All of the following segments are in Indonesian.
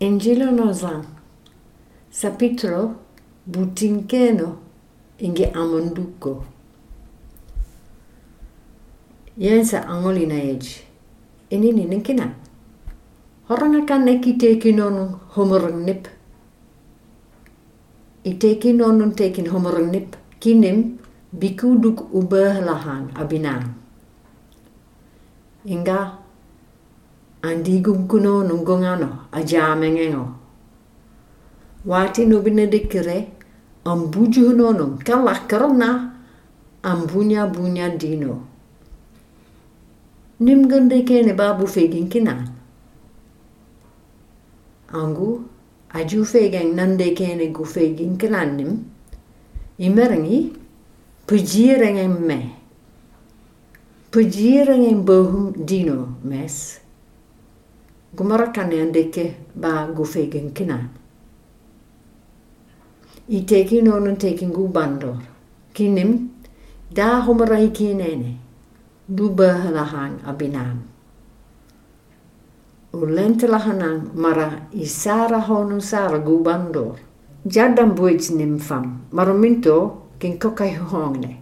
Injilo nozan. Sapitro butinkeno inge amonduko. Yensa angolina eji. Inini ninkina. Horanga kan neki teki nonu homorang nip. I teki nonu tekin homorang nip. Kinim bikuduk ubah lahan abinang. Inga andigum kuno nungongano ajamengengo. Wati no benedikere ambuju nono kalak karena ambunya bunya dino. Nim kene babu fegin kinan. Angu aju fegen nande kene gu fegin kinan nim. Imerangi pujirengen me. Pujirengen bohum dino mes. Gumarakan andeke ba fegin kinan. I teki nonun tekin gu bandor. Kinim da homarai kinene. Duba lahan abinam. Ulente lahanan mara isara honu sara gu bandor. Jadam buits nim fam. Marominto kin kokai hongne.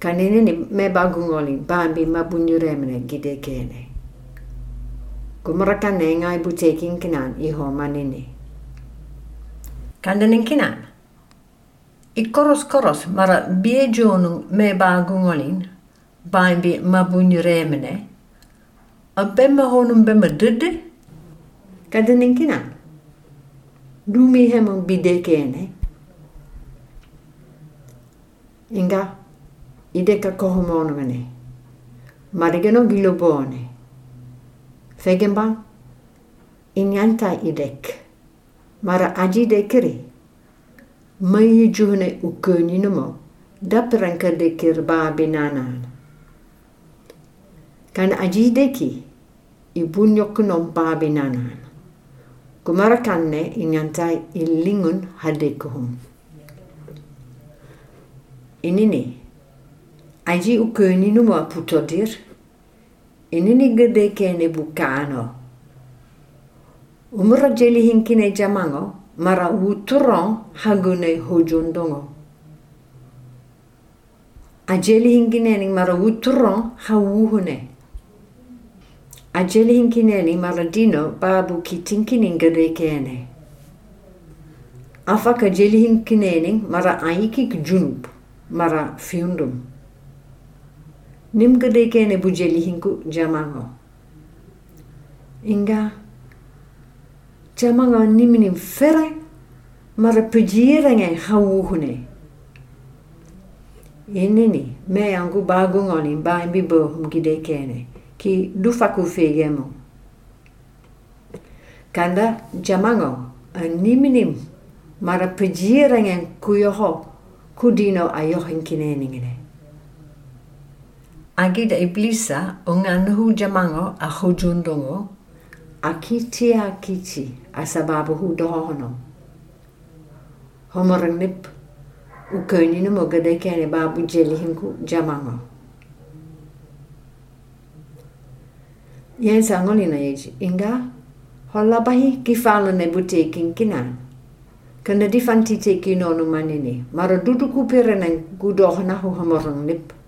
Kanini ni me bagungoli bambi mabunyuremne gide kene. Kumarakan ngai bu tekin kinan iho manini. Kandanin kinan. I koros mara biejonung me bagungolin bambi mabunyuremne. A bemma honum bemma dudde. Kandanin kinan. Dumi bide kene. Inga ideka kohomonongane. Marigeno gilobone. Fegenbang inyanta idek. Mara aji dekiri. Mai juhne ukuni numo. Daperanka dekir ba binanan. Kan aji deki. Ibunyo kunom ba binanan. Kumarakanne inyantai ilingun hadekuhum. Inini. aji uköninomo putodir. Inini gede kene bukano umro jeli hinkine jamango mara wuturon hagune hojondongo. A jeli hinkineni mara wuturon ha wuhune a jeli hinkineni mara dino babu kitinkinin gede kene. Afaka jeli hinkineni mara ayikik junub mara fiundum. Nim gede kene bu jeli hinku jamango. Inga jamanga niminin fere mara pejirengen hawuhune. Inini me angu bagungoni ba imbi bohum kene ki dufaku fegemo. Kanda jamango niminim mara pejirengen kuyoho kudino ayohin kineningine. Agida iblisa unganuhu jamango a hujundongo akiti akiti asababu hu dohono. Homarang nip ukoni no mogade kene babu jeli hinku jamango. Yen sangoli na yeji inga hola bahi kifalo ne butekin kinan. Kana teki nonu manini. Mara dudu kupere nang gudohna hu homarang nip.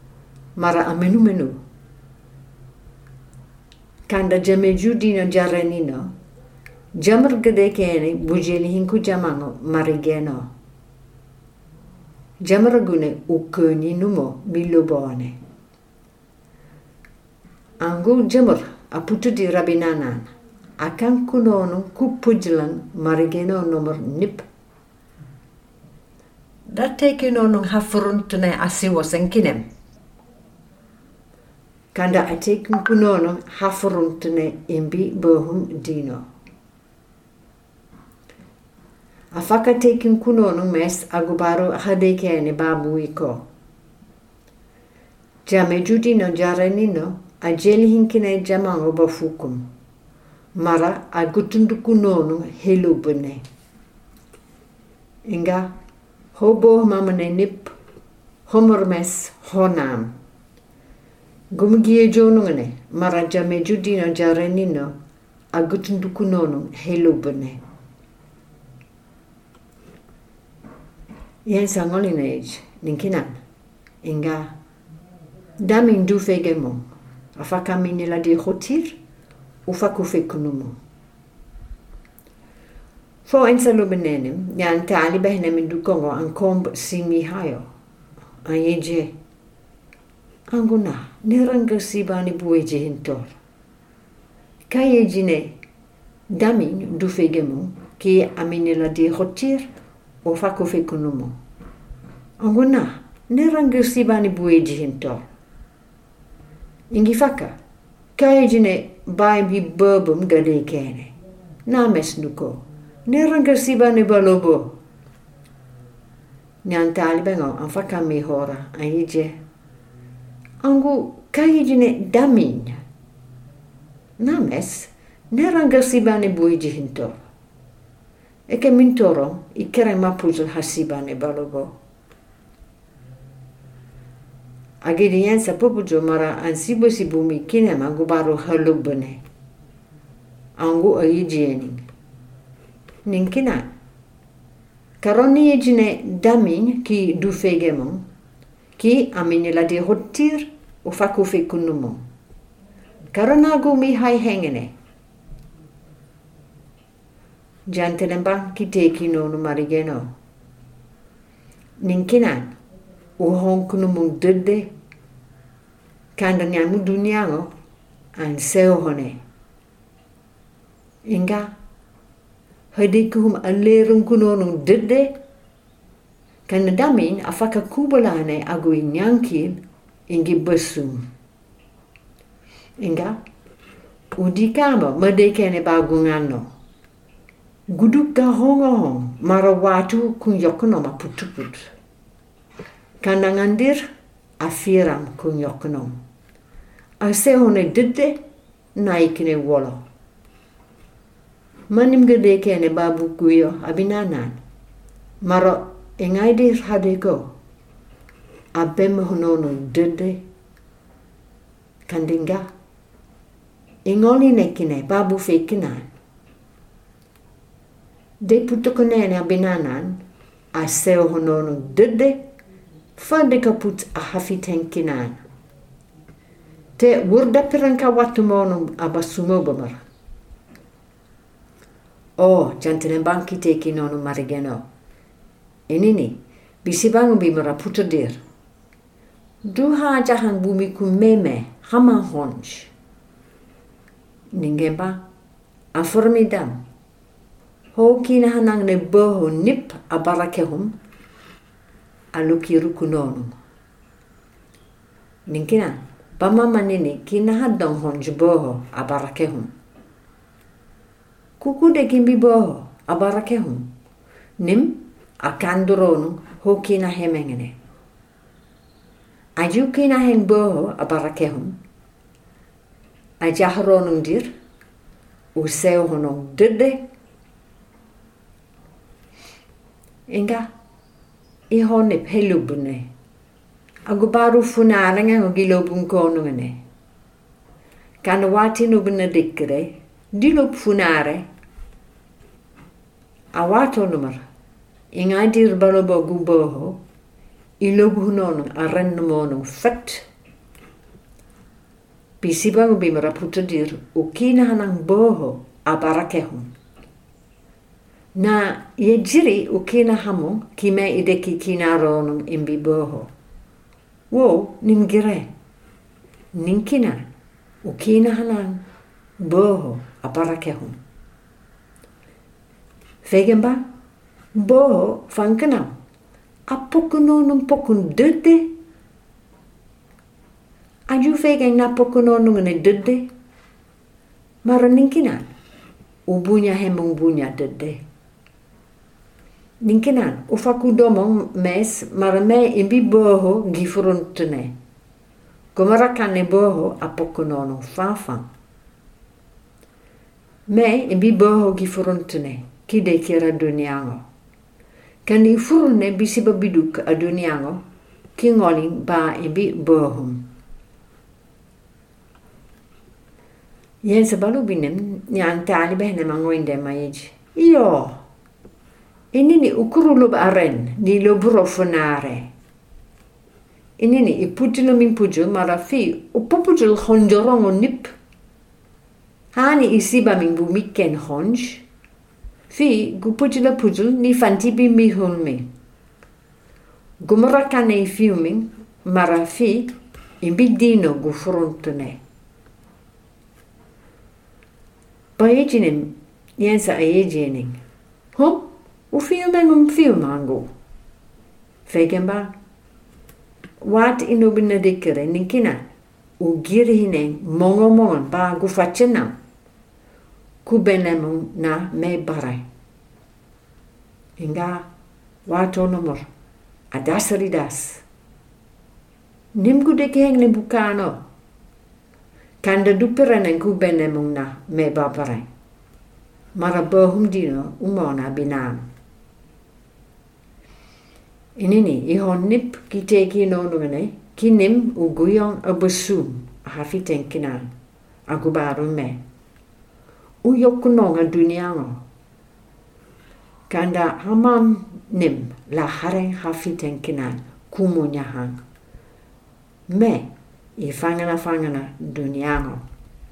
Mara amenu menu. Kanda jame judino jarenino. Jamar gede kene bujeli hinku jamango marigeno. Gune ukoni numo bilobone. Angu jamar aputu di rabinanan. Akan kunono kupujlan marigeno nomor nip. Dateke nonong hafuruntune asiwasen kinem. Kanda atekin kunono hafuruntune imbi bohum dino. Afaka tekin kunono mes agubaro hadekene babu iko. Jame judino jarenino ajeli hinkine jamango bafukum. Mara agutundukunono helubune. Inga hobo mamane nip homormes honam. gomgiye jonugene mara jameju dino jarenino agutu dukunonu helubene yen sangolinaj ninkinan inga damin du fegemo afaka minela di hotir ufaku fekunumu fo ensalubenenem yan taali behnemi du kongo an komb simi hayo. An yeje Ayeje anguna neranga sibani bueje hintor. Kaya jine damin du fegemo ki amini la di khotir ufakufe kunumo. Anguna neranga sibani bueje hintor. Ingi faka kaya jine bai bi burbum gade kene. Names nuko. Neranga sibani balobo. Nyan talibengo an fakami hora an ije. Angu kaya jine damin. Names neranga sibani buiji hintor. Eke mintoro ikere mapuzul hasibani balobo. Agirian sa pupujo mara an sibo sibumi kine mangu baru halubane. Angu ayi jening. Ninkina. Karoni jine damin ki du fegemon ki amini la di hotir u faku fe kunumo. Karonagu mi hai hengene. Jantelemba ki teki no no marigeno. Ninkinan u hong kunumu dede kanda nyamu duniango an seo hone. Inga hadi kuhum alerung kunonung dede kanda damin afaka kubalane agu inyankil ingi besum. Inga udi kama madekene bagungano. Guduk ga hongo hong mara watu kun yokono ma putu putu. Kandangandir afiram kun yokonom. A se hone dide na ikine wolo. Manim gede kene babu kuyo abinanan. Maro engaidir hadeko. Abem honono dide. Kandinga. Ingoli nekine babu fekinan. De putokonene abinanan. A se honono dide. Fande kaput a hafi tenkinan. Te wurda piranka watu monum abasumobamar. Oh, jantinen banki teki nonu marigeno. Inini, bisibangu bimara putodir. Duha jahan bumi kumeme hama honj. Ningemba, aformidam. Ho kina hanang ne boho nip abarakehum aluki rukunonum. Ninkina, bama manini kina hadong honj boho. Kuku de kimbi boho abarakehum. Nim akanduronu ho kina hemengene. a jukina hen boho a barakehum. A jahronum dir u sewhonum didde inga i honip helubune agu baru funarenge ho gilobun konungene kan watinubne dikkere dilop funare a watonumar inga dir balobo guboho ilob hunonung aren numonung fet. Bisibang bimara dir, ukina hanang boho abarakehum. Na ye jiri u kina hamu ki me ideki kina ronum imbi boho. Wo nim gire. Ninkina u kina hanan boho aparakehum. Fegenba boho fankanam. Apokunonum pokun dede. Aju fegen na pokunonum ne. Mara ninkina. Ubunya hemung bunya dede. Ninkenan, ufaku domong mes marame imbi boho gifruntene. Gomarakane boho apokonono fafan. Me imbi boho gifruntene, kide kira duniango. Kani furune bisi babiduk a duniango, kingolin ba imbi bohum. Yen sabalu binem ni antali behne mangoinde maiji. Io. Ini ni ukurulub aren ni lobrofonare. Ini ni ipujulu min puju marafi upupujul honjorongo nip. Hani isiba min bumiken honj. fi gupujila pujul ni fantibi mi hulmi. Gumura kane fiumi mara fi imbidino gufuruntune. Paejinim jensa aejining. Hum, u fiumengum fiumangu. Fegenba. Wat inubinadikere ninkina. U girhinen mongo mongon ba gufacenam. Kubenemung na me bare. Inga wato nomor. Adasaridas. Nimgu dekeng ni bukano. Kanda duperenen kubenemung na me babare. Mara bohum dino umona binam. Inini ihon nip ki teki nonungane ki nim u guyon a besum a hafi tenkinan a gubaru me. U duniano. Kanda hamam nim la hareng hafi tenkinan kumunyahan. Me i fangana fangana duniango.